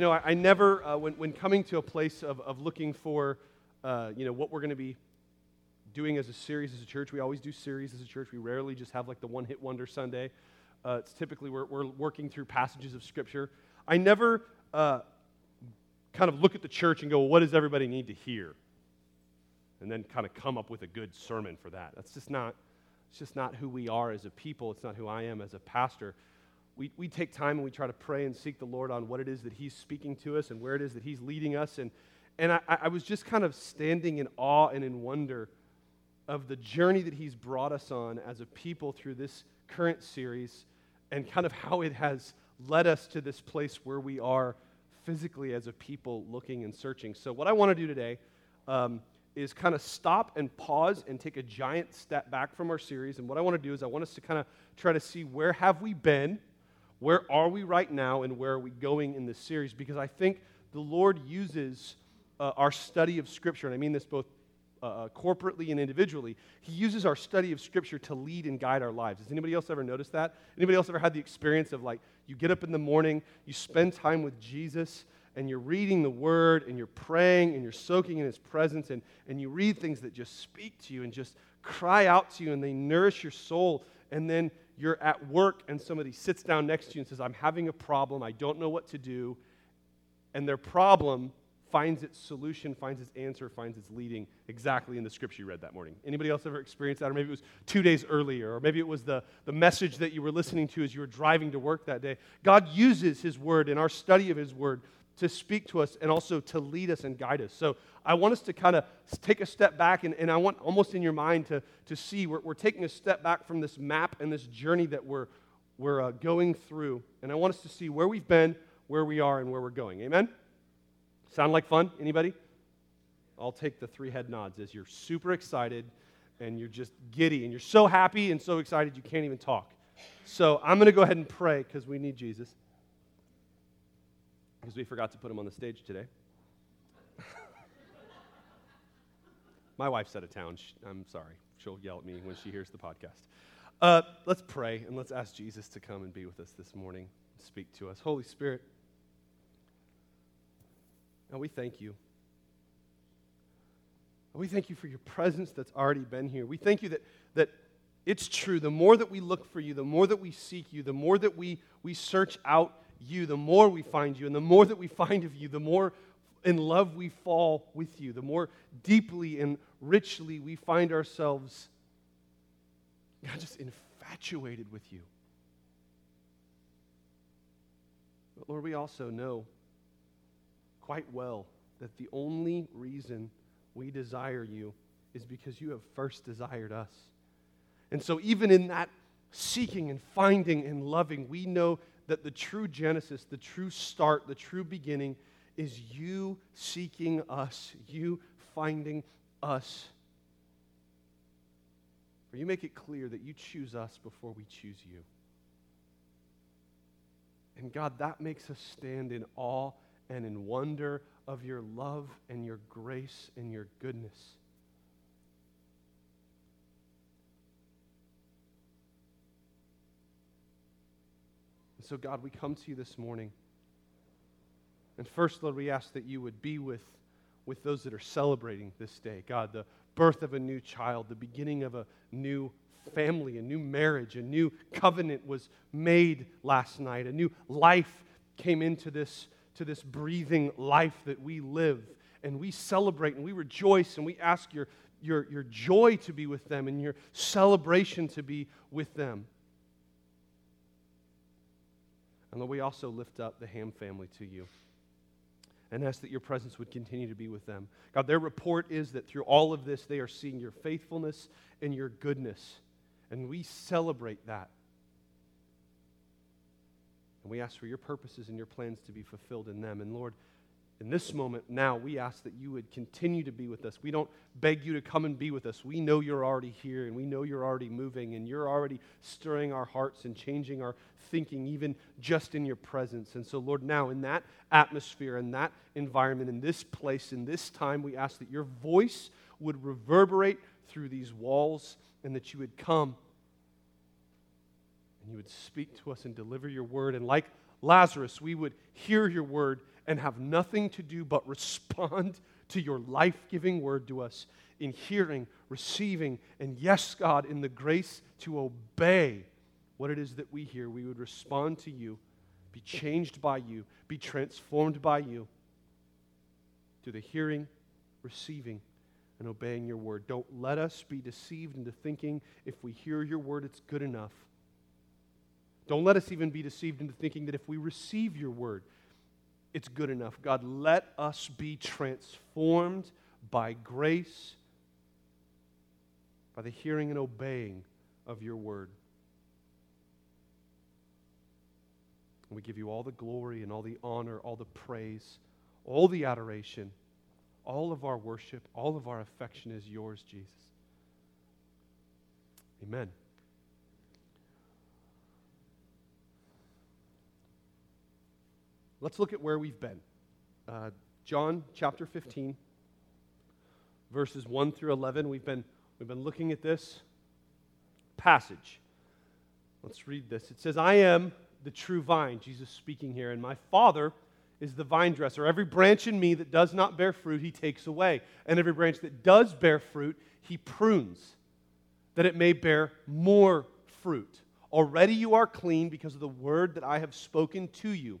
you know, I, I never, uh, when, when coming to a place of, of looking for, uh, you know, what we're going to be doing as a series as a church, we always do series as a church. We rarely just have like the one hit wonder Sunday. Uh, it's typically we're, we're working through passages of Scripture. I never uh, kind of look at the church and go, well, what does everybody need to hear? And then kind of come up with a good sermon for that. That's just not, it's just not who we are as a people. It's not who I am as a pastor we, we take time and we try to pray and seek the Lord on what it is that He's speaking to us and where it is that He's leading us. And, and I, I was just kind of standing in awe and in wonder of the journey that He's brought us on as a people through this current series and kind of how it has led us to this place where we are physically as a people looking and searching. So, what I want to do today um, is kind of stop and pause and take a giant step back from our series. And what I want to do is I want us to kind of try to see where have we been where are we right now and where are we going in this series? Because I think the Lord uses uh, our study of Scripture, and I mean this both uh, uh, corporately and individually, He uses our study of Scripture to lead and guide our lives. Has anybody else ever noticed that? Anybody else ever had the experience of like, you get up in the morning, you spend time with Jesus, and you're reading the Word, and you're praying, and you're soaking in His presence, and, and you read things that just speak to you and just cry out to you, and they nourish your soul, and then you're at work and somebody sits down next to you and says, I'm having a problem, I don't know what to do, and their problem finds its solution, finds its answer, finds its leading exactly in the scripture you read that morning. Anybody else ever experienced that? Or maybe it was two days earlier, or maybe it was the, the message that you were listening to as you were driving to work that day. God uses His Word in our study of His Word to speak to us and also to lead us and guide us. So I want us to kind of take a step back, and, and I want almost in your mind to, to see we're, we're taking a step back from this map and this journey that we're, we're uh, going through. And I want us to see where we've been, where we are, and where we're going. Amen? Sound like fun? Anybody? I'll take the three head nods as you're super excited and you're just giddy and you're so happy and so excited you can't even talk. So I'm going to go ahead and pray because we need Jesus because we forgot to put him on the stage today. My wife's out of town. She, I'm sorry. She'll yell at me when she hears the podcast. Uh, let's pray and let's ask Jesus to come and be with us this morning, speak to us. Holy Spirit, and we thank you. And We thank you for your presence that's already been here. We thank you that, that it's true. The more that we look for you, the more that we seek you, the more that we, we search out you, the more we find you. And the more that we find of you, the more in love we fall with you, the more deeply and richly we find ourselves, God, just infatuated with you. But Lord, we also know quite well that the only reason we desire you is because you have first desired us. And so, even in that seeking and finding and loving, we know that the true Genesis, the true start, the true beginning is you seeking us, you finding us. For you make it clear that you choose us before we choose you. And God, that makes us stand in awe and in wonder of your love and your grace and your goodness. So, God, we come to you this morning. And first, Lord, we ask that you would be with, with those that are celebrating this day. God, the birth of a new child, the beginning of a new family, a new marriage, a new covenant was made last night. A new life came into this, to this breathing life that we live. And we celebrate and we rejoice and we ask your, your, your joy to be with them and your celebration to be with them. And Lord, we also lift up the Ham family to you and ask that your presence would continue to be with them. God, their report is that through all of this, they are seeing your faithfulness and your goodness. And we celebrate that. And we ask for your purposes and your plans to be fulfilled in them. And Lord, in this moment now, we ask that you would continue to be with us. We don't beg you to come and be with us. We know you're already here and we know you're already moving and you're already stirring our hearts and changing our thinking, even just in your presence. And so, Lord, now in that atmosphere, in that environment, in this place, in this time, we ask that your voice would reverberate through these walls and that you would come and you would speak to us and deliver your word. And like Lazarus, we would hear your word and have nothing to do but respond to your life giving word to us in hearing, receiving, and yes, God, in the grace to obey what it is that we hear. We would respond to you, be changed by you, be transformed by you to the hearing, receiving, and obeying your word. Don't let us be deceived into thinking if we hear your word, it's good enough. Don't let us even be deceived into thinking that if we receive your word, it's good enough. God, let us be transformed by grace, by the hearing and obeying of your word. And we give you all the glory and all the honor, all the praise, all the adoration all of our worship, all of our affection is yours, Jesus. Amen. Let's look at where we've been. Uh, John chapter 15, verses 1 through 11. We've been, we've been looking at this passage. Let's read this. It says, I am the true vine, Jesus speaking here, and my Father is the vine dresser. Every branch in me that does not bear fruit, he takes away. And every branch that does bear fruit, he prunes, that it may bear more fruit. Already you are clean because of the word that I have spoken to you.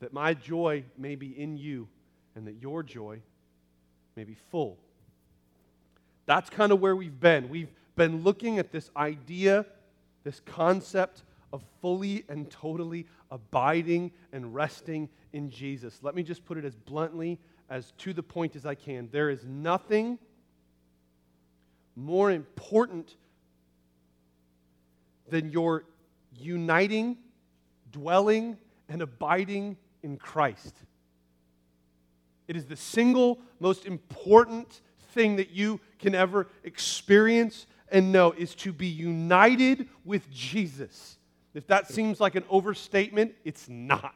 that my joy may be in you, and that your joy may be full. That's kind of where we've been. We've been looking at this idea, this concept of fully and totally abiding and resting in Jesus. Let me just put it as bluntly, as to the point as I can. There is nothing more important than your uniting, dwelling, and abiding in Christ. It is the single most important thing that you can ever experience and know is to be united with Jesus. If that seems like an overstatement, it's not.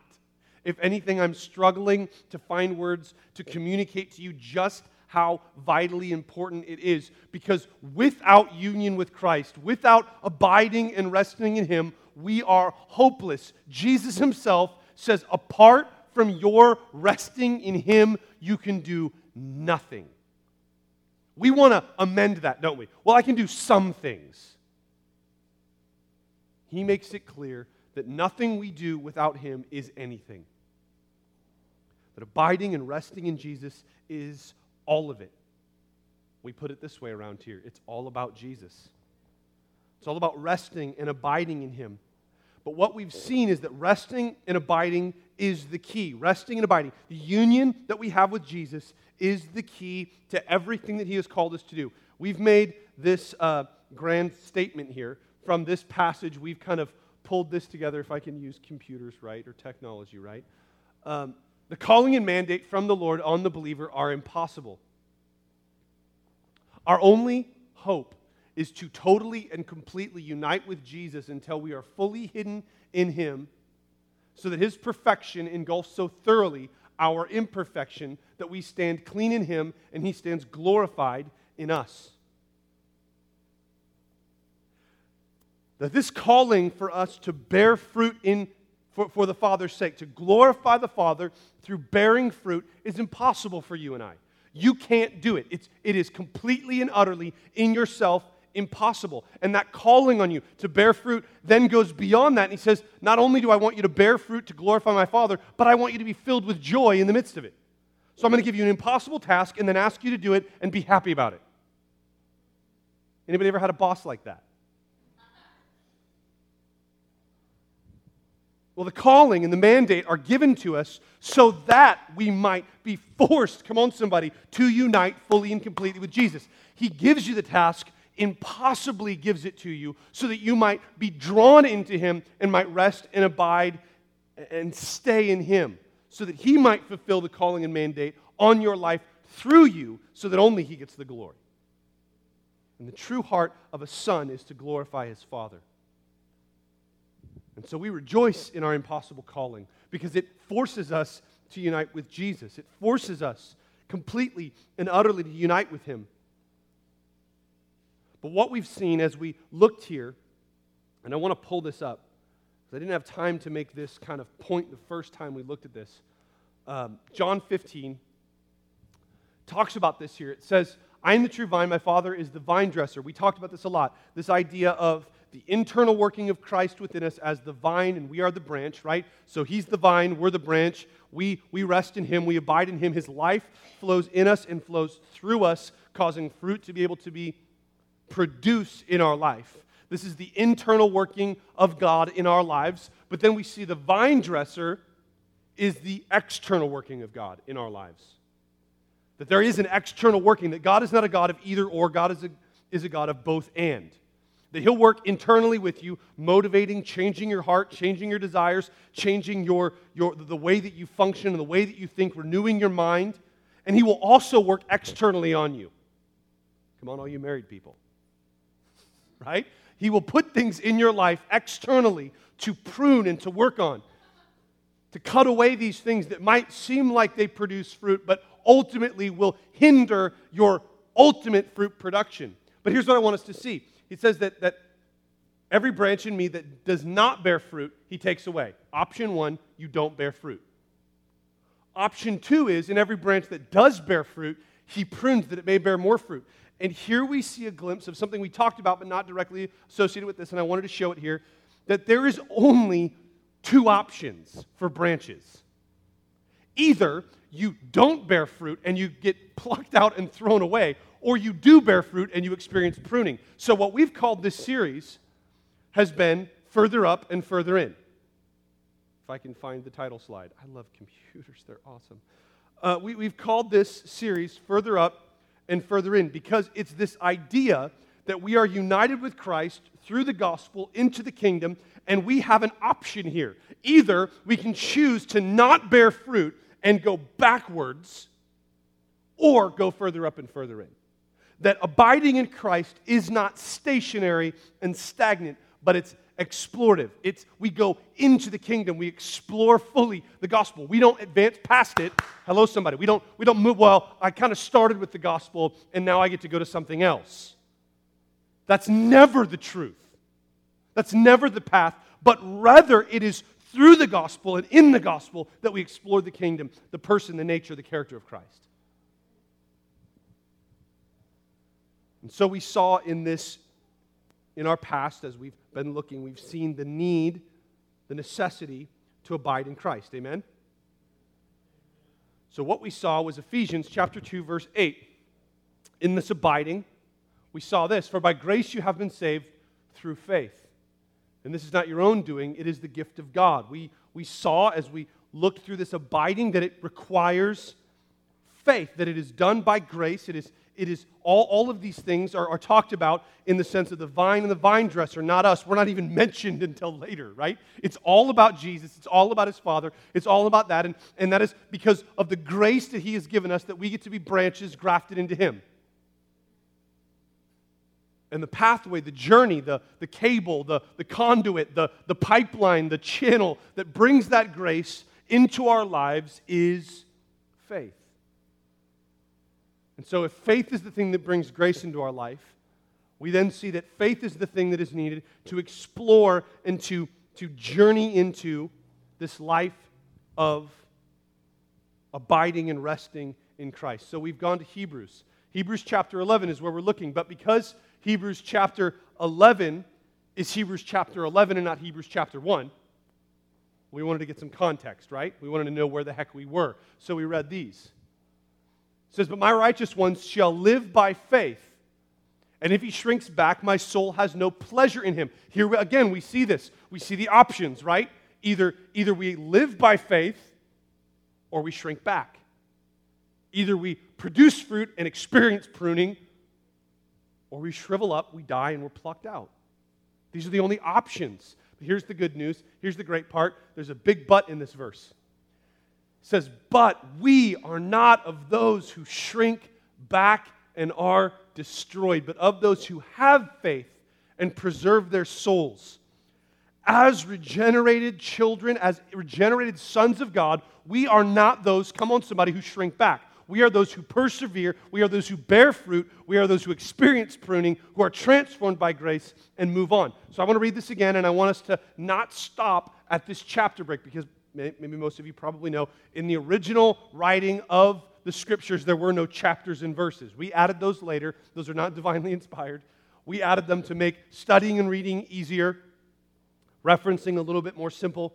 If anything, I'm struggling to find words to communicate to you just how vitally important it is. Because without union with Christ, without abiding and resting in Him, we are hopeless. Jesus Himself says, apart from your resting in Him, you can do nothing. We want to amend that, don't we? Well, I can do some things. He makes it clear that nothing we do without Him is anything. That abiding and resting in Jesus is all of it. We put it this way around here it's all about Jesus. It's all about resting and abiding in Him. But what we've seen is that resting and abiding is the key. Resting and abiding. The union that we have with Jesus is the key to everything that He has called us to do. We've made this uh, grand statement here from this passage. We've kind of pulled this together, if I can use computers right or technology right. Um, the calling and mandate from the Lord on the believer are impossible. Our only hope is to totally and completely unite with Jesus until we are fully hidden in Him, so that His perfection engulfs so thoroughly our imperfection that we stand clean in Him and He stands glorified in us. That this calling for us to bear fruit in for, for the Father's sake, to glorify the Father through bearing fruit is impossible for you and I. You can't do it. It's, it is completely and utterly in yourself, impossible. And that calling on you to bear fruit then goes beyond that. And he says, Not only do I want you to bear fruit to glorify my Father, but I want you to be filled with joy in the midst of it. So I'm going to give you an impossible task and then ask you to do it and be happy about it. Anybody ever had a boss like that? Well, the calling and the mandate are given to us so that we might be forced, come on, somebody, to unite fully and completely with Jesus. He gives you the task, impossibly gives it to you, so that you might be drawn into Him and might rest and abide and stay in Him, so that He might fulfill the calling and mandate on your life through you, so that only He gets the glory. And the true heart of a son is to glorify his father. And so we rejoice in our impossible calling because it forces us to unite with Jesus. It forces us completely and utterly to unite with him. But what we've seen as we looked here, and I want to pull this up, because I didn't have time to make this kind of point the first time we looked at this. Um, John 15 talks about this here. It says, I am the true vine, my Father is the vine dresser. We talked about this a lot. This idea of the internal working of Christ within us as the vine, and we are the branch, right? So he's the vine, we're the branch. We, we rest in him, we abide in him. His life flows in us and flows through us, causing fruit to be able to be produced in our life. This is the internal working of God in our lives. But then we see the vine dresser is the external working of God in our lives. That there is an external working, that God is not a God of either or, God is a, is a God of both and. That He'll work internally with you, motivating, changing your heart, changing your desires, changing your, your, the way that you function and the way that you think, renewing your mind. And He will also work externally on you. Come on, all you married people. Right? He will put things in your life externally to prune and to work on, to cut away these things that might seem like they produce fruit, but ultimately will hinder your ultimate fruit production. But here's what I want us to see He says that, that every branch in me that does not bear fruit, He takes away. Option one, you don't bear fruit. Option two is in every branch that does bear fruit, He prunes that it may bear more fruit. And here we see a glimpse of something we talked about, but not directly associated with this, and I wanted to show it here that there is only two options for branches. Either you don't bear fruit and you get plucked out and thrown away, or you do bear fruit and you experience pruning. So, what we've called this series has been Further Up and Further In. If I can find the title slide. I love computers, they're awesome. Uh, we, we've called this series Further Up and Further In because it's this idea that we are united with Christ through the gospel into the kingdom, and we have an option here. Either we can choose to not bear fruit and go backwards or go further up and further in. That abiding in Christ is not stationary and stagnant, but it's explorative. It's we go into the kingdom, we explore fully the gospel. We don't advance past it. Hello somebody. We don't we don't move well, I kind of started with the gospel and now I get to go to something else. That's never the truth. That's never the path, but rather it is through the gospel and in the gospel that we explore the kingdom, the person, the nature, the character of Christ. And so we saw in this, in our past, as we've been looking, we've seen the need, the necessity to abide in Christ. Amen? So what we saw was Ephesians chapter 2, verse 8. In this abiding, we saw this For by grace you have been saved through faith. And this is not your own doing, it is the gift of God. We, we saw as we looked through this abiding that it requires faith, that it is done by grace. It is, it is all, all of these things are, are talked about in the sense of the vine and the vine dresser, not us. We're not even mentioned until later, right? It's all about Jesus. It's all about his Father. It's all about that. And, and that is because of the grace that he has given us that we get to be branches grafted into him and the pathway, the journey, the, the cable, the, the conduit, the, the pipeline, the channel that brings that grace into our lives is faith. And so, if faith is the thing that brings grace into our life, we then see that faith is the thing that is needed to explore and to, to journey into this life of abiding and resting in Christ. So, we've gone to Hebrews. Hebrews chapter 11 is where we're looking, but because Hebrews chapter 11 is Hebrews chapter 11 and not Hebrews chapter 1. We wanted to get some context, right? We wanted to know where the heck we were. So we read these. It says, But my righteous ones shall live by faith. And if he shrinks back, my soul has no pleasure in him. Here again, we see this. We see the options, right? Either, either we live by faith or we shrink back. Either we produce fruit and experience pruning, or we shrivel up, we die, and we're plucked out. These are the only options. But here's the good news. Here's the great part. There's a big but in this verse. Says, But we are not of those who shrink back and are destroyed, but of those who have faith and preserve their souls. As regenerated children, as regenerated sons of God, we are not those, come on, somebody, who shrink back. We are those who persevere. We are those who bear fruit. We are those who experience pruning, who are transformed by grace and move on. So I want to read this again, and I want us to not stop at this chapter break because maybe most of you probably know in the original writing of the scriptures, there were no chapters and verses. We added those later, those are not divinely inspired. We added them to make studying and reading easier, referencing a little bit more simple.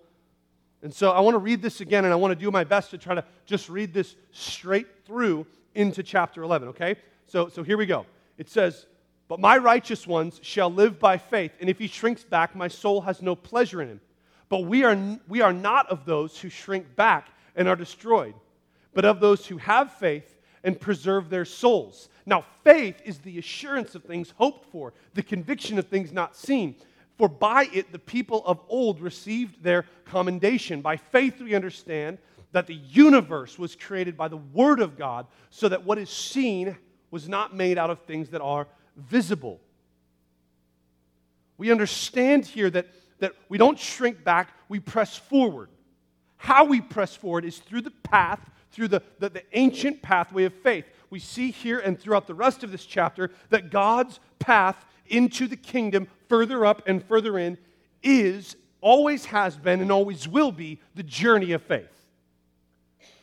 And so I want to read this again, and I want to do my best to try to just read this straight through into chapter 11, okay? So, so here we go. It says, But my righteous ones shall live by faith, and if he shrinks back, my soul has no pleasure in him. But we are, we are not of those who shrink back and are destroyed, but of those who have faith and preserve their souls. Now, faith is the assurance of things hoped for, the conviction of things not seen. For by it the people of old received their commendation. By faith we understand that the universe was created by the Word of God, so that what is seen was not made out of things that are visible. We understand here that, that we don't shrink back, we press forward. How we press forward is through the path, through the, the, the ancient pathway of faith. We see here and throughout the rest of this chapter that God's path into the kingdom further up and further in is, always has been, and always will be the journey of faith.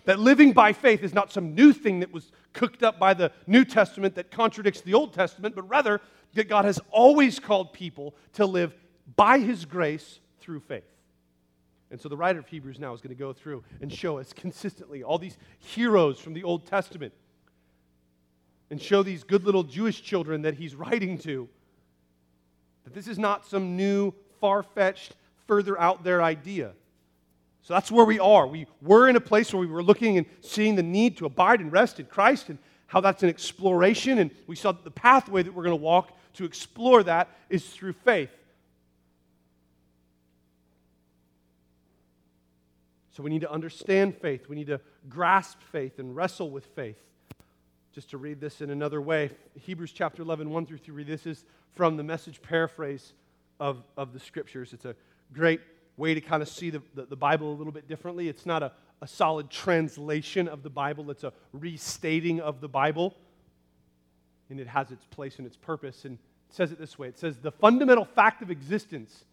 That living by faith is not some new thing that was cooked up by the New Testament that contradicts the Old Testament, but rather that God has always called people to live by His grace through faith. And so the writer of Hebrews now is going to go through and show us consistently all these heroes from the Old Testament and show these good little Jewish children that he's writing to that this is not some new, far fetched, further out there idea. So that's where we are. We were in a place where we were looking and seeing the need to abide and rest in Christ and how that's an exploration. And we saw the pathway that we're going to walk to explore that is through faith. So we need to understand faith. We need to grasp faith and wrestle with faith. Just to read this in another way, Hebrews chapter 11, 1 through 3. This is from the message paraphrase of, of the scriptures. It's a great way to kind of see the, the, the Bible a little bit differently. It's not a, a solid translation of the Bible, it's a restating of the Bible. And it has its place and its purpose. And it says it this way it says, The fundamental fact of existence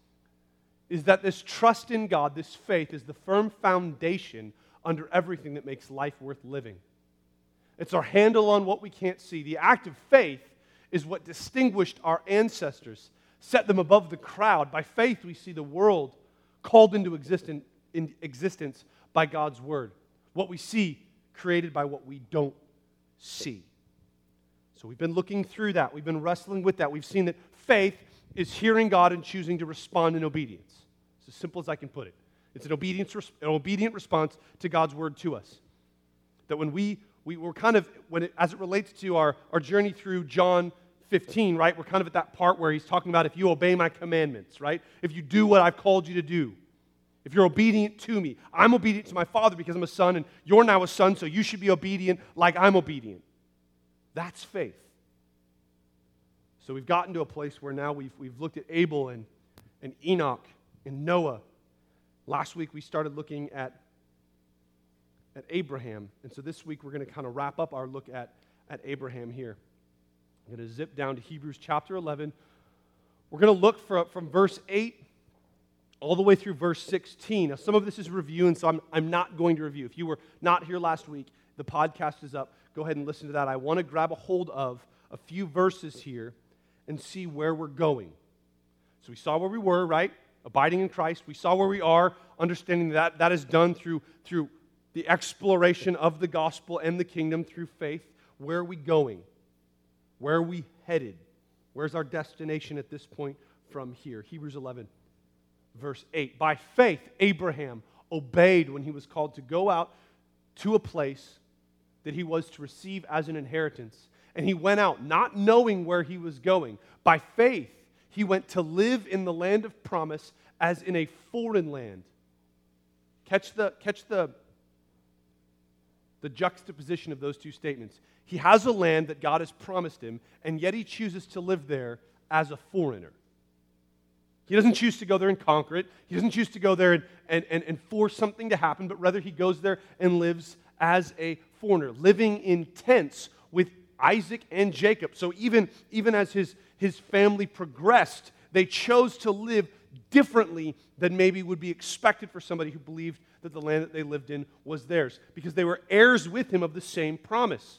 is that this trust in God, this faith, is the firm foundation under everything that makes life worth living. It's our handle on what we can't see. The act of faith is what distinguished our ancestors, set them above the crowd. By faith, we see the world called into existence, in existence by God's word. What we see created by what we don't see. So we've been looking through that. We've been wrestling with that. We've seen that faith is hearing God and choosing to respond in obedience. It's as simple as I can put it. It's an, obedience, an obedient response to God's word to us. That when we, we were kind of, when it, as it relates to our, our journey through John 15, right? We're kind of at that part where he's talking about if you obey my commandments, right? If you do what I've called you to do. If you're obedient to me, I'm obedient to my Father because I'm a son, and you're now a son, so you should be obedient like I'm obedient. That's faith. So we've gotten to a place where now we've, we've looked at Abel and, and Enoch and Noah. Last week we started looking at, at Abraham. And so this week we're going to kind of wrap up our look at, at Abraham here. I'm going to zip down to Hebrews chapter 11. We're going to look for, from verse 8 all the way through verse 16. Now, some of this is review, and so I'm, I'm not going to review. If you were not here last week, the podcast is up. Go ahead and listen to that. I want to grab a hold of a few verses here and see where we're going. So we saw where we were, right? Abiding in Christ. We saw where we are, understanding that that is done through, through the exploration of the gospel and the kingdom through faith. Where are we going? Where are we headed? Where's our destination at this point from here? Hebrews 11, verse 8. By faith, Abraham obeyed when he was called to go out to a place that he was to receive as an inheritance. And he went out not knowing where he was going. By faith, he went to live in the land of promise as in a foreign land. Catch the, catch the, the juxtaposition of those two statements. He has a land that God has promised him, and yet he chooses to live there as a foreigner. He doesn't choose to go there and conquer it. He doesn't choose to go there and, and, and, and force something to happen, but rather he goes there and lives as a foreigner, living in tents with Isaac and Jacob. So even, even as his, his family progressed, they chose to live differently than maybe would be expected for somebody who believed that the land that they lived in was theirs, because they were heirs with him of the same promise.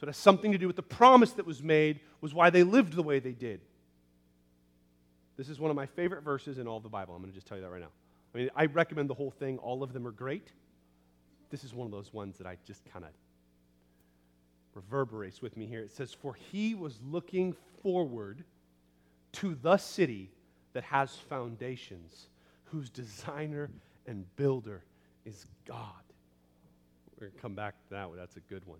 So it has something to do with the promise that was made, was why they lived the way they did. This is one of my favorite verses in all of the Bible. I'm going to just tell you that right now. I mean, I recommend the whole thing. All of them are great. This is one of those ones that I just kind of reverberates with me here. It says, For he was looking forward to the city that has foundations, whose designer and builder is God. We're going to come back to that one. That's a good one.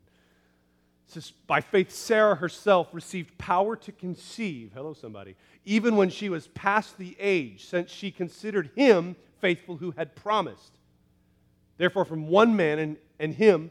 It says, By faith, Sarah herself received power to conceive. Hello, somebody. Even when she was past the age, since she considered him faithful who had promised. Therefore, from one man and, and him,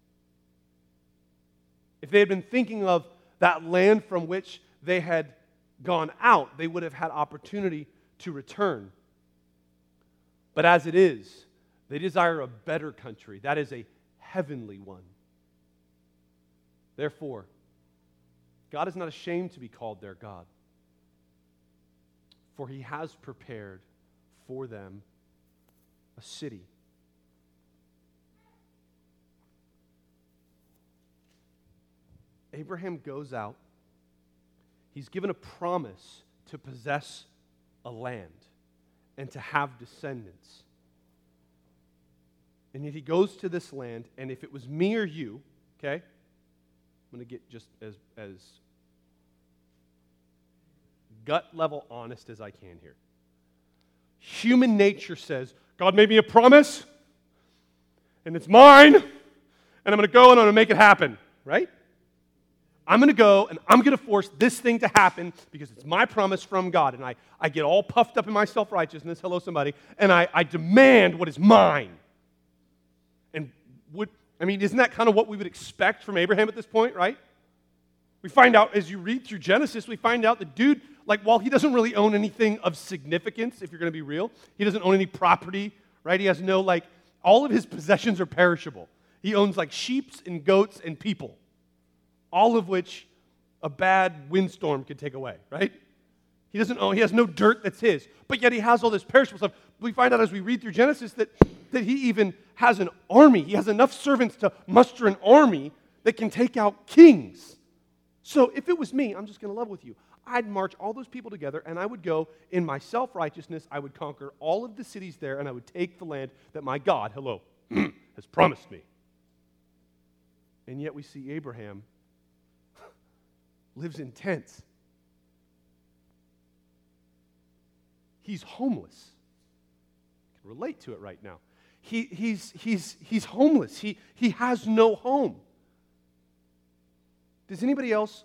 If they had been thinking of that land from which they had gone out, they would have had opportunity to return. But as it is, they desire a better country. That is a heavenly one. Therefore, God is not ashamed to be called their God, for he has prepared for them a city. Abraham goes out. He's given a promise to possess a land and to have descendants. And yet he goes to this land, and if it was me or you, okay, I'm going to get just as, as gut level honest as I can here. Human nature says, God made me a promise, and it's mine, and I'm going to go and I'm going to make it happen, right? I'm going to go and I'm going to force this thing to happen because it's my promise from God. And I, I get all puffed up in my self righteousness. Hello, somebody. And I, I demand what is mine. And would, I mean, isn't that kind of what we would expect from Abraham at this point, right? We find out as you read through Genesis, we find out the dude, like, while he doesn't really own anything of significance, if you're going to be real, he doesn't own any property, right? He has no, like, all of his possessions are perishable. He owns, like, sheep and goats and people all of which a bad windstorm could take away, right? He doesn't own, he has no dirt that's his, but yet he has all this perishable stuff. We find out as we read through Genesis that, that he even has an army. He has enough servants to muster an army that can take out kings. So if it was me, I'm just going to level with you. I'd march all those people together and I would go in my self righteousness. I would conquer all of the cities there and I would take the land that my God, hello, has promised me. And yet we see Abraham lives in tents. He's homeless. I can relate to it right now. He, he's, he's, he's homeless. He, he has no home. Does anybody else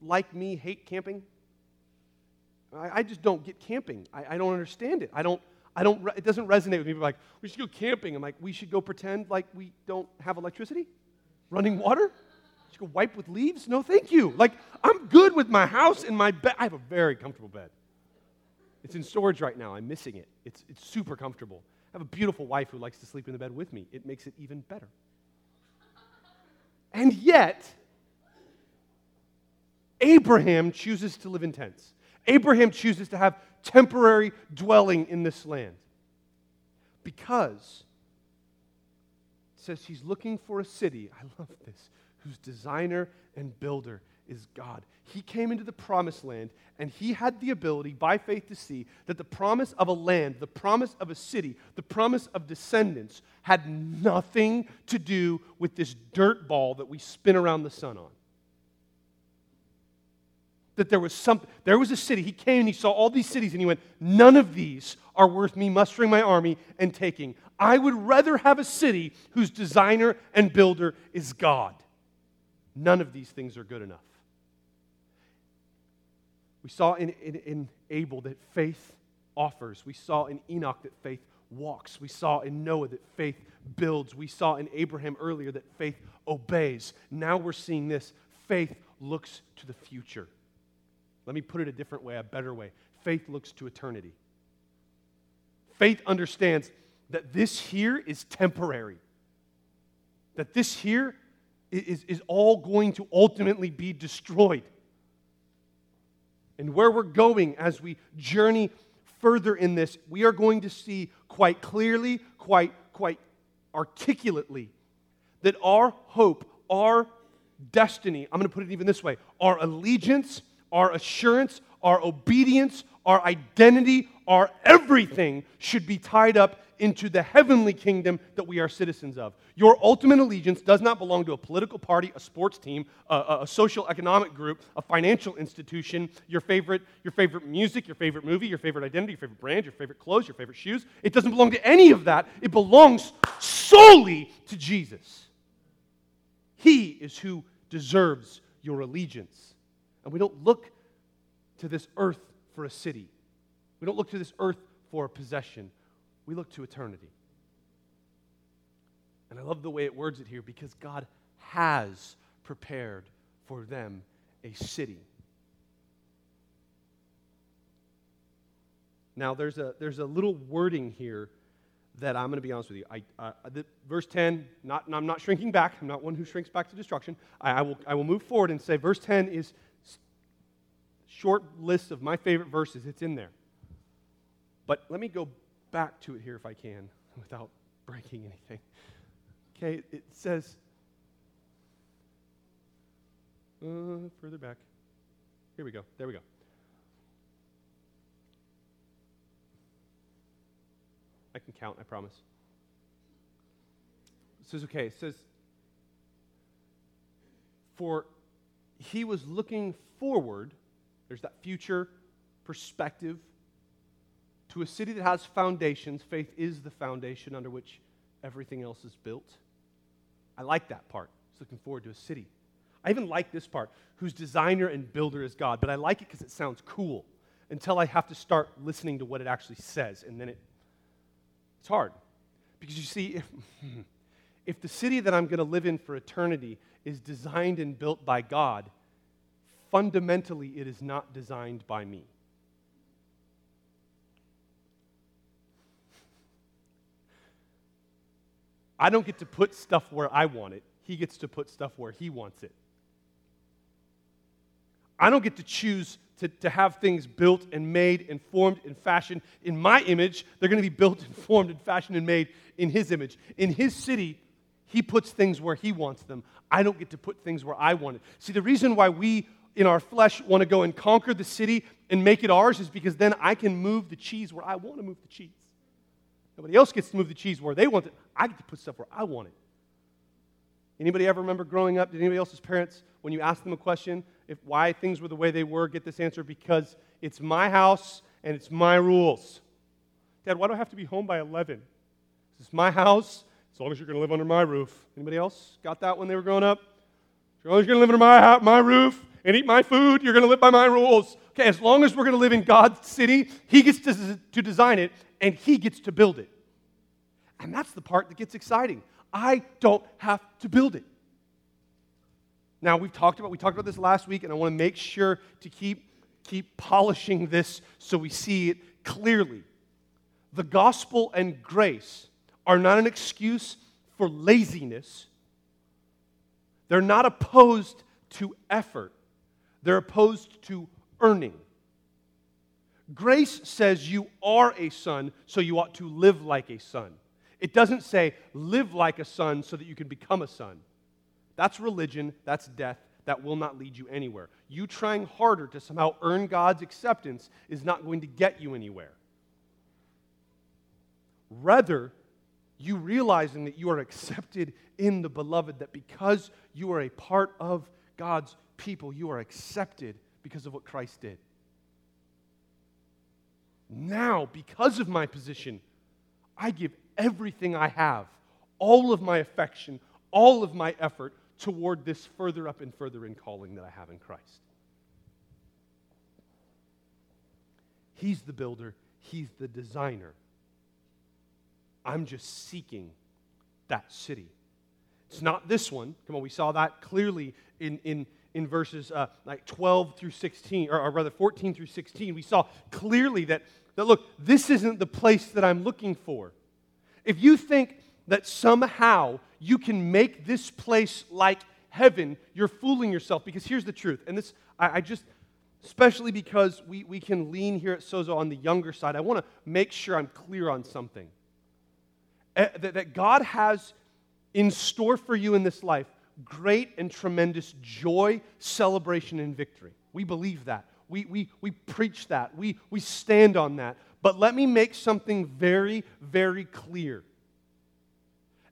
like me hate camping? I, I just don't get camping. I, I, don't understand it. I don't, I don't, it doesn't resonate with me. Like, we should go camping. I'm like, we should go pretend like we don't have electricity, running water. You go wipe with leaves? No, thank you. Like, I'm good with my house and my bed. I have a very comfortable bed. It's in storage right now. I'm missing it. It's, it's super comfortable. I have a beautiful wife who likes to sleep in the bed with me. It makes it even better. And yet, Abraham chooses to live in tents. Abraham chooses to have temporary dwelling in this land because it says he's looking for a city. I love this, whose designer and builder is God. He came into the promised land and he had the ability by faith to see that the promise of a land, the promise of a city, the promise of descendants had nothing to do with this dirt ball that we spin around the sun on. That there was something, there was a city. He came and he saw all these cities and he went, None of these are worth me mustering my army and taking. I would rather have a city whose designer and builder is God. None of these things are good enough. We saw in, in, in, Abel that faith offers. We saw in Enoch that faith walks. We saw in Noah that faith builds. We saw in Abraham earlier that faith obeys. Now we're seeing this faith looks to the future. Let me put it a different way, a better way. Faith looks to eternity. Faith understands that this here is temporary, that this here is, is all going to ultimately be destroyed. And where we're going as we journey further in this, we are going to see quite clearly, quite, quite articulately, that our hope, our destiny, I'm going to put it even this way our allegiance, our assurance, our obedience, our identity, our everything should be tied up into the heavenly kingdom that we are citizens of. Your ultimate allegiance does not belong to a political party, a sports team, a, a, social economic group, a financial institution, your favorite, your favorite music, your favorite movie, your favorite identity, your favorite brand, your favorite clothes, your favorite shoes. It doesn't belong to any of that. It belongs solely to Jesus. He is who deserves your allegiance. And we don't look to this earth for a city. We don't look to this earth for a possession we look to eternity. And I love the way it words it here because God has prepared for them a city. Now, there's a, there's a little wording here that I'm going to be honest with you. I, uh, the, verse 10, not, I'm not shrinking back. I'm not one who shrinks back to destruction. I, I, will, I will move forward and say verse 10 is short list of my favorite verses. It's in there. But let me go back to it here if I can without breaking anything. Okay, it says, uh, further back. Here we go. There we go. I can count, I promise. It says, okay, it says, for he was looking forward, there's that future perspective to a city that has foundations. Faith is the foundation under which everything else is built. I like that part. Just looking forward to a city. I even like this part, whose designer and builder is God, but I like it because it sounds cool until I have to start listening to what it actually says, and then it, it's hard. Because you see, if, if the city that I'm going to live in for eternity is designed and built by God, fundamentally it is not designed by me. I don't get to put stuff where I want it. He gets to put stuff where he wants it. I don't get to choose to, to have things built and made and formed and fashioned in my image. They're going to be built and formed and fashioned and made in his image. In his city, he puts things where he wants them. I don't get to put things where I want it. See, the reason why we in our flesh want to go and conquer the city and make it ours is because then I can move the cheese where I want to move the cheese. Nobody else gets to move the cheese where they want it. I get to put stuff where I want it. Anybody ever remember growing up? Did anybody else's parents, when you asked them a question, if why things were the way they were, get this answer because it's my house and it's my rules. Dad, why do I have to be home by 11? This is my house, as long as you're going to live under my roof. Anybody else got that when they were growing up? As long as you're going to live under my, my roof and eat my food, you're going to live by my rules. Okay, as long as we're going to live in God's city, He gets to, to design it and He gets to build it. And that's the part that gets exciting. I don't have to build it. Now, we've talked about, we talked about this last week, and I want to make sure to keep, keep polishing this so we see it clearly the gospel and grace are not an excuse for laziness. They're not opposed to effort, they're opposed to earning. Grace says you are a son, so you ought to live like a son. It doesn't say live like a son so that you can become a son. That's religion, that's death, that will not lead you anywhere. You trying harder to somehow earn God's acceptance is not going to get you anywhere. Rather, you realizing that you are accepted in the beloved, that because you are a part of God's people, you are accepted because of what Christ did. Now, because of my position, I give everything I have, all of my affection, all of my effort toward this further up and further in calling that I have in Christ. He's the builder, He's the designer. I'm just seeking that city. It's not this one. Come on, we saw that clearly in, in, in verses uh, like 12 through 16, or, or rather 14 through 16. We saw clearly that, that, look, this isn't the place that I'm looking for. If you think that somehow you can make this place like heaven, you're fooling yourself. Because here's the truth, and this, I, I just, especially because we, we can lean here at Sozo on the younger side, I want to make sure I'm clear on something. Uh, that, that God has in store for you in this life great and tremendous joy, celebration, and victory. We believe that. We, we, we preach that. We, we stand on that. But let me make something very, very clear.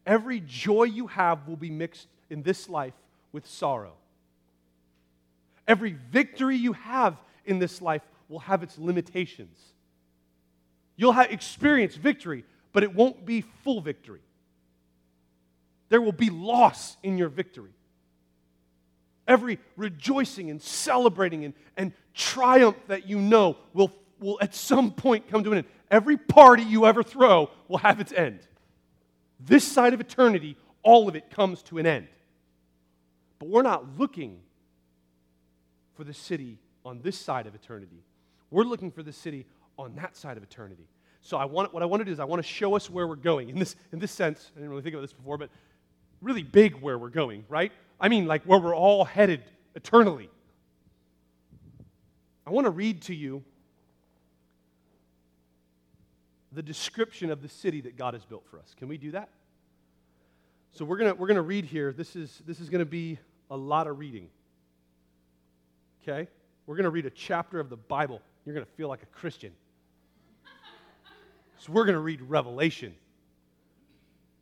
Every joy you have will be mixed in this life with sorrow. Every victory you have in this life will have its limitations. You'll have experience victory, but it won't be full victory. There will be loss in your victory. Every rejoicing and celebrating and, and triumph that you know will, will at some point come to an end. Every party you ever throw will have its end. This side of eternity, all of it comes to an end. But we're not looking for the city on this side of eternity. We're looking for the city on that side of eternity. So I want, what I want to do is I want to show us where we're going. In this, in this sense, I didn't really think about this before, but really big where we're going, right? I mean, like where we're all headed eternally. I want to read to you the description of the city that God has built for us. Can we do that? So we're going to we're gonna read here. This is, this is going to be a lot of reading. Okay? We're going to read a chapter of the Bible. You're going to feel like a Christian. So we're going to read Revelation.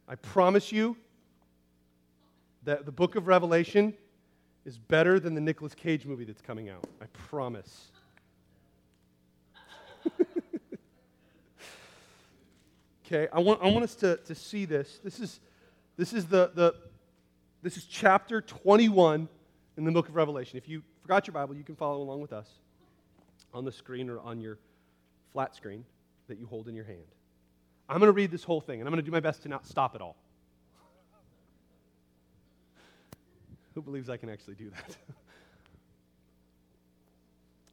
I promise you that the book of Revelation is better than the Nicolas Cage movie that's coming out. I promise. okay, I want, I want us to, to see this. This is, this is the, the this is chapter 21 in the book of Revelation. If you forgot your Bible, you can follow along with us on the screen or on your flat screen that you hold in your hand. I'm going to read this whole thing, and I'm going to do my best to not stop it all. Who believes I can actually do that?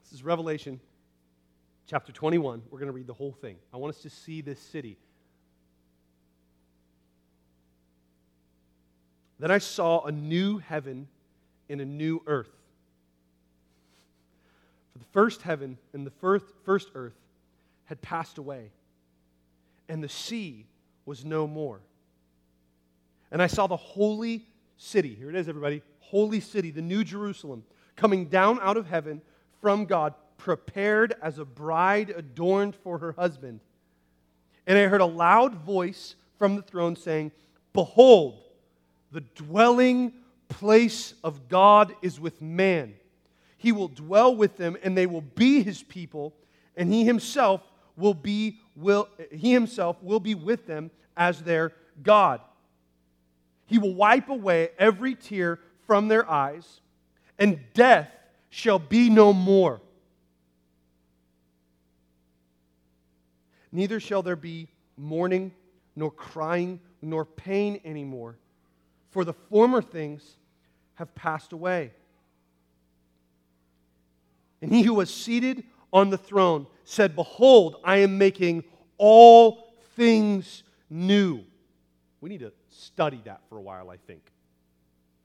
this is Revelation chapter 21. We're going to read the whole thing. I want us to see this city. Then I saw a new heaven and a new earth. For the first heaven and the first, first earth had passed away and the sea was no more. And I saw the holy city, here it is, everybody, holy city, the new Jerusalem, coming down out of heaven from God, prepared as a bride adorned for her husband. And I heard a loud voice from the throne saying, Behold, the dwelling place of God is with man. He will dwell with them, and they will be his people, and he himself will be will he himself will be with them as their God. He will wipe away every tear from their eyes, and death shall be no more. Neither shall there be mourning, nor crying, nor pain anymore, for the former things have passed away. And he who was seated on the throne said, Behold, I am making all things new. We need to study that for a while, I think.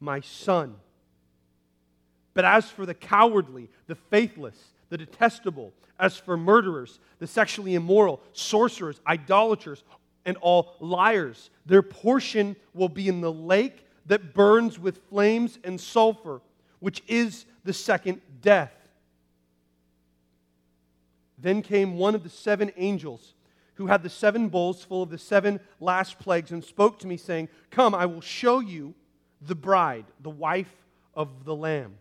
my son. But as for the cowardly, the faithless, the detestable, as for murderers, the sexually immoral, sorcerers, idolaters, and all liars, their portion will be in the lake that burns with flames and sulfur, which is the second death. Then came one of the seven angels who had the seven bowls full of the seven last plagues and spoke to me, saying, Come, I will show you the bride, the wife of the Lamb.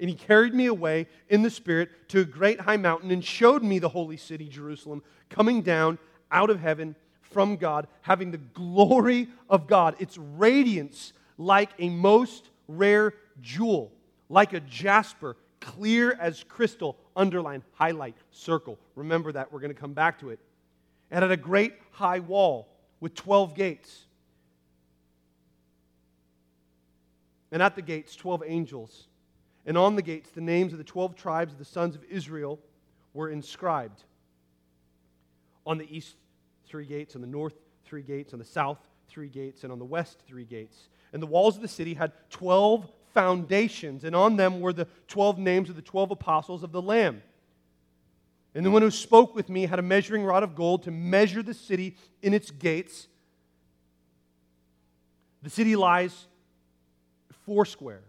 And he carried me away in the Spirit to a great high mountain and showed me the holy city, Jerusalem, coming down out of heaven from God, having the glory of God, its radiance like a most rare jewel, like a jasper, clear as crystal, underline, highlight, circle. Remember that, we're going to come back to it. And at a great high wall with 12 gates. And at the gates, 12 angels and on the gates, the names of the 12 tribes of the sons of Israel were inscribed. On the east, three gates, on the north, three gates, on the south, three gates, and on the west, three gates. And the walls of the city had 12 foundations, and on them were the 12 names of the 12 apostles of the Lamb. And the one who spoke with me had a measuring rod of gold to measure the city in its gates. The city lies foursquare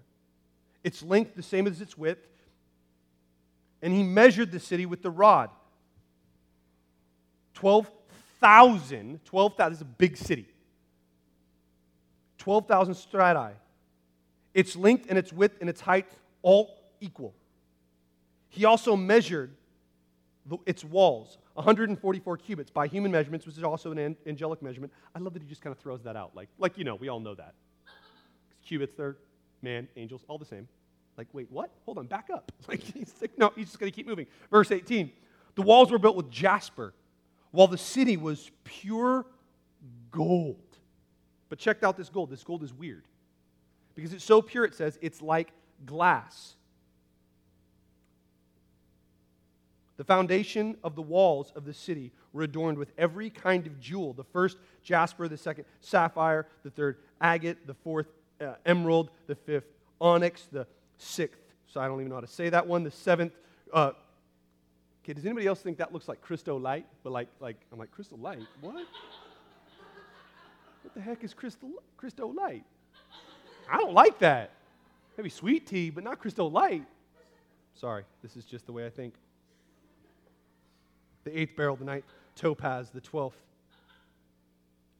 its length the same as its width. And he measured the city with the rod. 12,000, 12,000, is a big city. 12,000 stadia. Its length and its width and its height all equal. He also measured the, its walls, 144 cubits by human measurements, which is also an angelic measurement. I love that he just kind of throws that out. Like, like you know, we all know that. Cubits, they're man, angels, all the same. Like, wait, what? Hold on, back up. Like, he's like, no, he's just going to keep moving. Verse 18 The walls were built with jasper, while the city was pure gold. But check out this gold. This gold is weird because it's so pure, it says it's like glass. The foundation of the walls of the city were adorned with every kind of jewel the first jasper, the second sapphire, the third agate, the fourth uh, emerald, the fifth onyx, the sixth. So I don't even know how to say that one. The seventh. Uh, okay, does anybody else think that looks like crystal Light? But like, like I'm like Crystal Light. What? What the heck is Crystal crystal Light? I don't like that. Maybe sweet tea, but not Crystal Light. Sorry, this is just the way I think. The eighth beryl, the ninth topaz, the twelfth.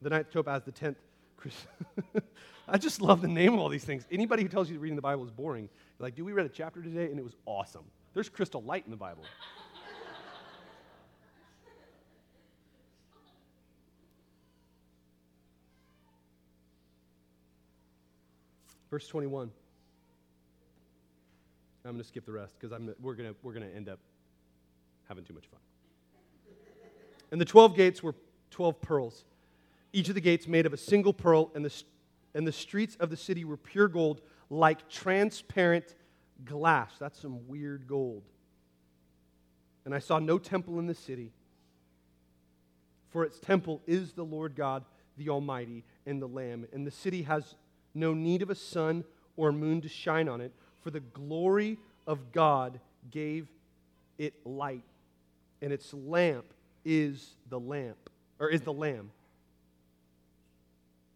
The ninth topaz, the tenth. I just love the name of all these things. Anybody who tells you reading the Bible is boring, like, dude, we read a chapter today and it was awesome. There's crystal light in the Bible. Verse 21. I'm going to skip the rest because we're going we're going to end up having too much fun. And the 12 gates were 12 pearls, each of the gates made of a single pearl, and the and the streets of the city were pure gold, like transparent glass. That's some weird gold. And I saw no temple in the city, for its temple is the Lord God, the Almighty, and the Lamb. And the city has no need of a sun or moon to shine on it, for the glory of God gave it light, and its lamp is the lamp, or is the Lamb.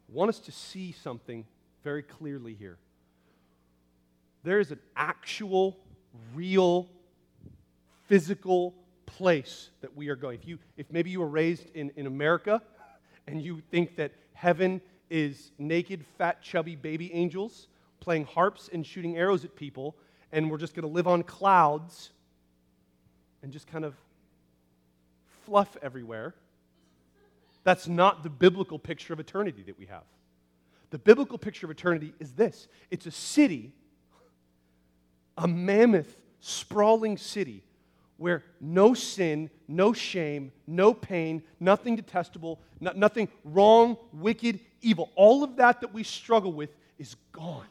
I want us to see something very clearly here. There is an actual, real, physical place that we are going. If, you, if maybe you were raised in, in America and you think that heaven is naked, fat, chubby baby angels playing harps and shooting arrows at people, and we're just going to live on clouds and just kind of fluff everywhere. That's not the biblical picture of eternity that we have. The biblical picture of eternity is this it's a city, a mammoth, sprawling city where no sin, no shame, no pain, nothing detestable, no, nothing wrong, wicked, evil, all of that that we struggle with is gone.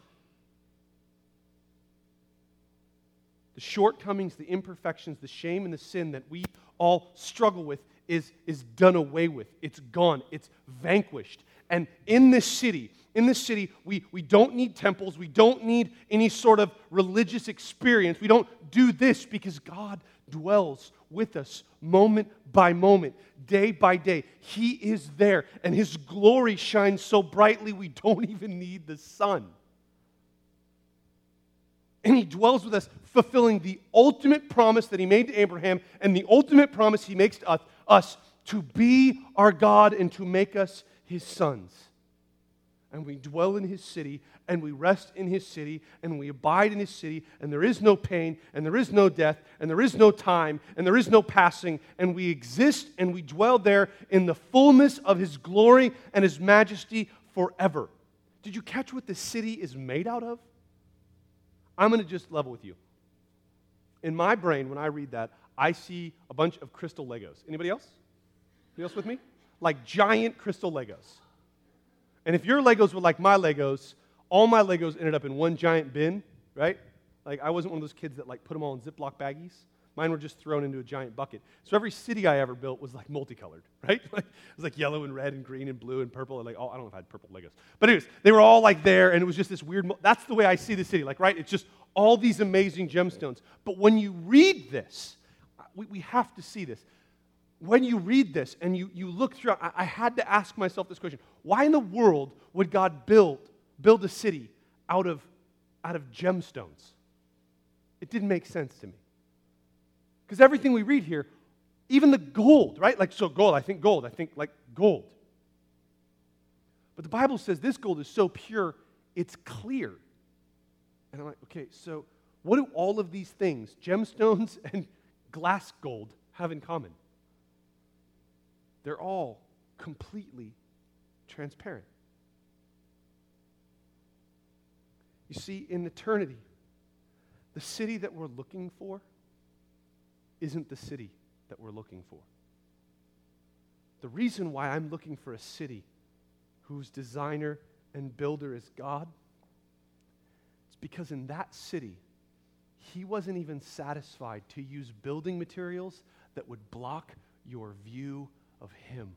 The shortcomings, the imperfections, the shame, and the sin that we all struggle with is, is done away with. It's gone. It's vanquished. And in this city, in this city, we, we don't need temples. We don't need any sort of religious experience. We don't do this because God dwells with us moment by moment, day by day. He is there, and His glory shines so brightly we don't even need the sun. And He dwells with us, fulfilling the ultimate promise that He made to Abraham and the ultimate promise He makes to us, us to be our God and to make us His sons and we dwell in his city, and we rest in his city, and we abide in his city, and there is no pain, and there is no death, and there is no time, and there is no passing, and we exist and we dwell there in the fullness of his glory and his majesty forever. Did you catch what the city is made out of? I'm going to just level with you. In my brain, when I read that, I see a bunch of crystal Legos. Anybody else? Anybody else with me? Like giant crystal Legos. And if your Legos were like my Legos, all my Legos ended up in one giant bin, right? Like I wasn't one of those kids that like put them all in Ziploc baggies. Mine were just thrown into a giant bucket. So every city I ever built was like multicolored, right? Like, it was like yellow and red and green and blue and purple and like all, I don't know if I had purple Legos. But anyways, they were all like there and it was just this weird, that's the way I see the city, like, right? It's just all these amazing gemstones. But when you read this, we, we have to see this when you read this and you, you look through, I, I, had to ask myself this question why in the world would God build, build a city out of, out of gemstones? It didn't make sense to me. Because everything we read here, even the gold, right? Like, so gold, I think gold, I think like gold. But the Bible says this gold is so pure, it's clear. And I'm like, okay, so what do all of these things, gemstones and glass gold, have in common? They're all completely transparent. You see, in eternity, the city that we're looking for isn't the city that we're looking for. The reason why I'm looking for a city whose designer and builder is God is because in that city, he wasn't even satisfied to use building materials that would block your view of Him.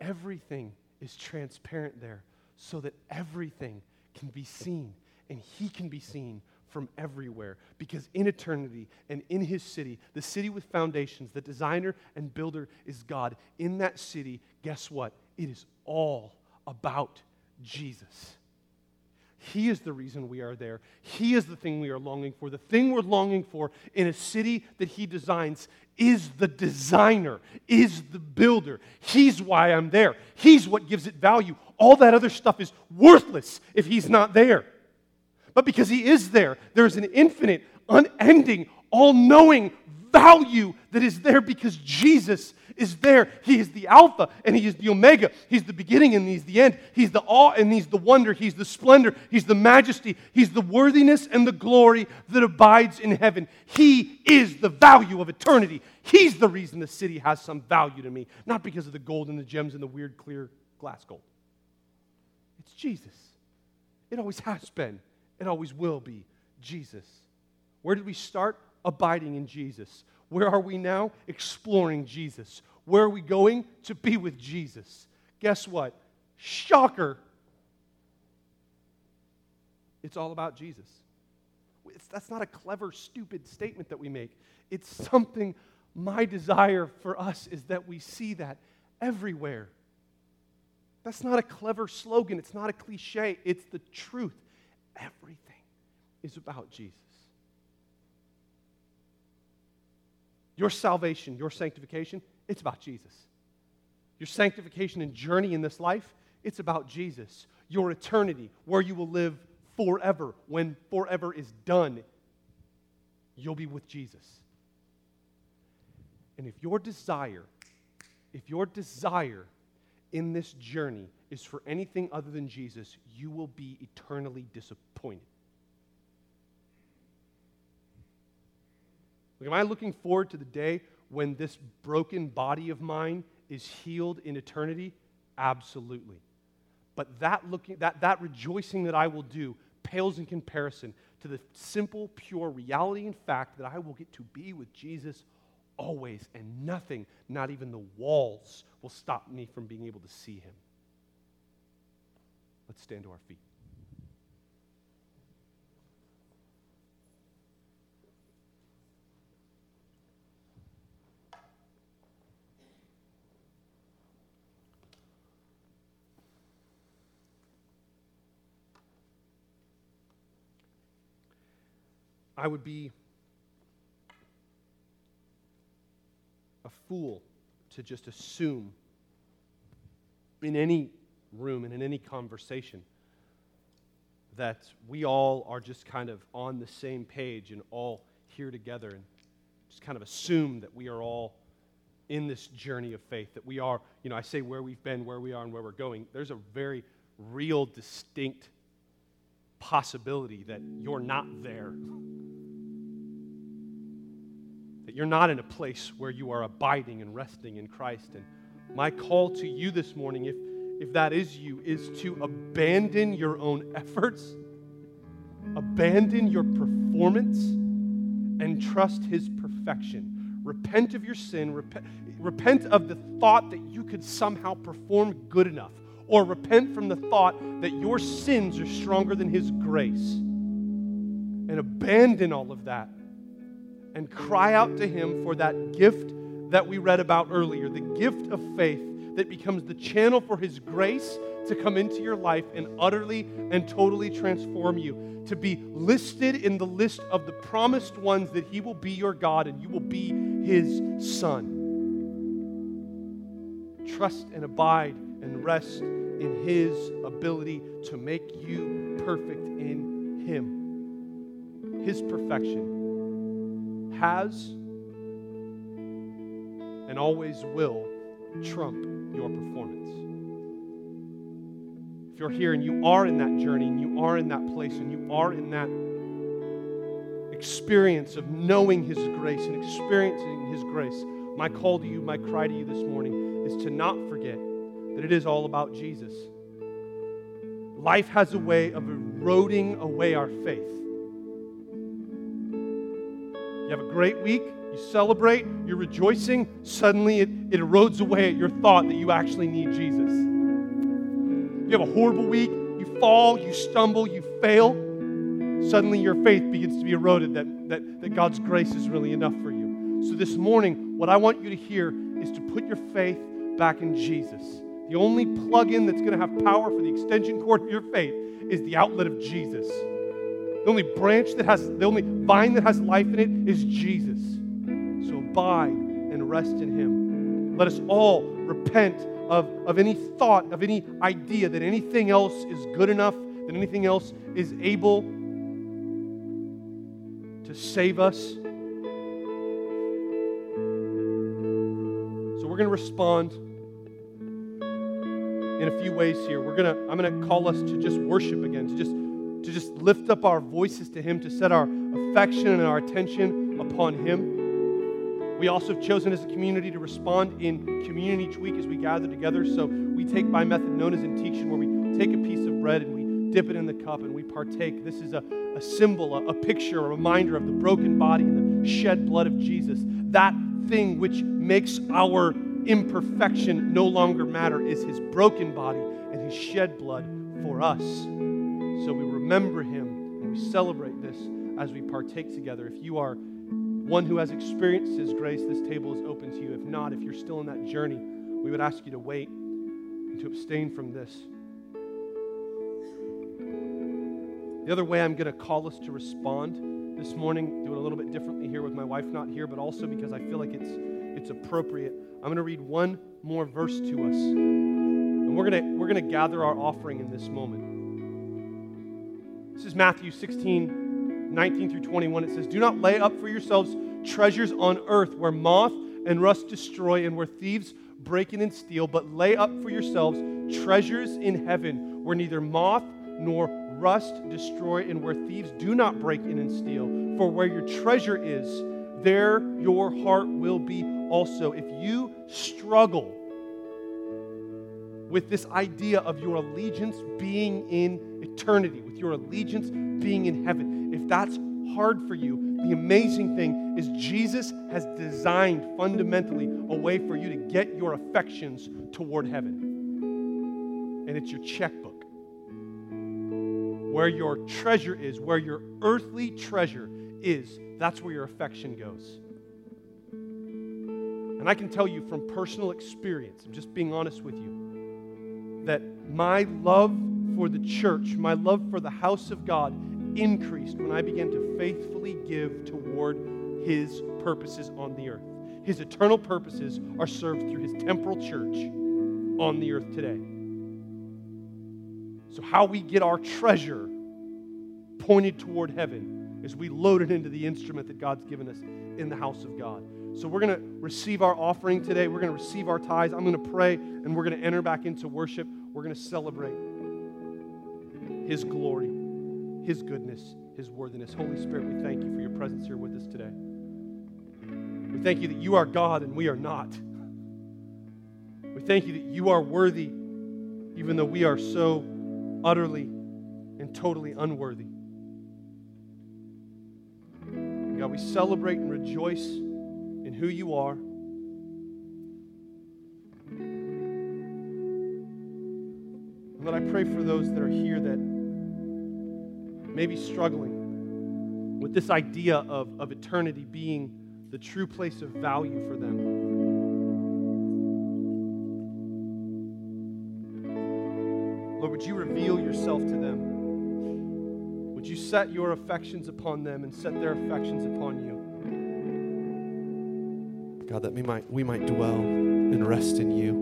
Everything is transparent there so that everything can be seen and He can be seen from everywhere. Because in eternity and in His city, the city with foundations, the designer and builder is God. In that city, guess what? It is all about Jesus. He is the reason we are there. He is the thing we are longing for. The thing we're longing for in a city that He designs is the designer, is the builder. He's why I'm there. He's what gives it value. All that other stuff is worthless if He's not there. But because He is there, there's an infinite, unending, all knowing value that is there because Jesus is there. He is the Alpha and He is the Omega. He's the beginning and He's the end. He's the awe and He's the wonder. He's the splendor. He's the majesty. He's the worthiness and the glory that abides in heaven. He is the value of eternity. He's the reason the city has some value to me, not because of the gold and the gems and the weird clear glass gold. It's Jesus. It always has been. It always will be Jesus. Where did we start? Abiding in Jesus. Where are we now? Exploring Jesus. Where are we going? To be with Jesus. Guess what? Shocker. It's all about Jesus. it's, that's not a clever, stupid statement that we make. It's something, my desire for us is that we see that everywhere. That's not a clever slogan, it's not a cliche, it's the truth. Everything is about Jesus. Your salvation, your sanctification, it's about Jesus. Your sanctification and journey in this life, it's about Jesus. Your eternity, where you will live forever, when forever is done, you'll be with Jesus. And if your desire, if your desire in this journey is for anything other than Jesus, you will be eternally disappointed. Am I looking forward to the day when this broken body of mine is healed in eternity? Absolutely. But that, looking, that, that rejoicing that I will do pales in comparison to the simple, pure reality and fact that I will get to be with Jesus always, and nothing, not even the walls, will stop me from being able to see him. Let's stand to our feet. I would be a fool to just assume in any room and in any conversation that we all are just kind of on the same page and all here together and just kind of assume that we are all in this journey of faith, that we are, you know, I say where we've been, where we are, and where we're going. There's a very real, distinct possibility that you're not there that you're not in a place where you are abiding and resting in Christ. And my call to you this morning, if, if that is you, is to abandon your own efforts, abandon your performance, and trust His perfection. Repent of your sin, repent, repent of the thought that you could somehow perform good enough, or repent from the thought that your sins are stronger than His grace. And abandon all of that and cry out to Him for that gift that we read about earlier the gift of faith that becomes the channel for His grace to come into your life and utterly and totally transform you, to be listed in the list of the promised ones that He will be your God and you will be His Son. Trust and abide and rest in His ability to make you perfect in Him. His perfection has and always will trump your performance. If you're here and you are in that journey and you are in that place and you are in that experience of knowing His grace and experiencing His grace, my call to you, my cry to you this morning is to not forget that it is all about Jesus. Life has a way of eroding away our faith. You have a great week, you celebrate, you're rejoicing, suddenly it, it erodes away at your thought that you actually need Jesus. You have a horrible week, you fall, you stumble, you fail, suddenly your faith begins to be eroded that, that, that God's grace is really enough for you. So this morning, what I want you to hear is to put your faith back in Jesus. The only plug in that's going to have power for the extension cord of your faith is the outlet of Jesus. The only branch that has, the only vine that has life in it is Jesus. So abide and rest in Him. Let us all repent of, of any thought, of any idea that anything else is good enough, that anything else is able to save us. So we're going to respond in a few ways here. We're going to I'm going to call us to just worship again, to just to just lift up our voices to Him, to set our affection and our attention upon Him. We also have chosen as a community to respond in communion each week as we gather together. So we take by method known as intinction, where we take a piece of bread and we dip it in the cup and we partake. This is a, a symbol, a, a picture, a reminder of the broken body and the shed blood of Jesus. That thing which makes our imperfection no longer matter is his broken body and his shed blood for us. So we remember him and we celebrate this as we partake together. If you are one who has experienced His grace, this table is open to you. If not, if you're still in that journey, we would ask you to wait and to abstain from this. The other way I'm going to call us to respond this morning, do it a little bit differently here with my wife not here, but also because I feel like it's, it's appropriate. I'm going to read one more verse to us. And we're going to, we're going to gather our offering in this moment. This is Matthew 16, 19 through 21. It says, Do not lay up for yourselves treasures on earth where moth and rust destroy and where thieves break in and steal, but lay up for yourselves treasures in heaven where neither moth nor rust destroy, and where thieves do not break in and steal. For where your treasure is, there your heart will be also. If you struggle with this idea of your allegiance being in eternity, with your allegiance being in heaven, if that's hard for you, the amazing thing is Jesus has designed fundamentally a way for you to get your affections toward heaven. And it's your checkbook where your treasure is, where your earthly treasure is, that's where your affection goes. And I can tell you from personal experience, I'm just being honest with you, that my love for the church, my love for the house of God increased when I began to faithfully give toward His purposes on the earth. His eternal purposes are served through His temporal church on the earth today. So, how we get our treasure pointed toward heaven is we load it into the instrument that God's given us in the house of God. So, we're going to receive our offering today. We're going to receive our tithes. I'm going to pray, and we're going to enter back into worship. We're going to celebrate His glory, His goodness, His worthiness. Holy Spirit, we thank you for your presence here with us today. We thank you that you are God and we are not. We thank you that you are worthy, even though we are so utterly and totally unworthy. God, we celebrate and rejoice in who you are. Lord, I pray for those that are here that may be struggling with this idea of, of eternity being the true place of value for them. Lord, would you reveal yourself to them? Would you set your affections upon them and set their affections upon you? God, that we might, we might dwell and rest in you,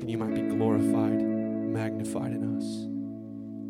and you might be glorified, magnified in us.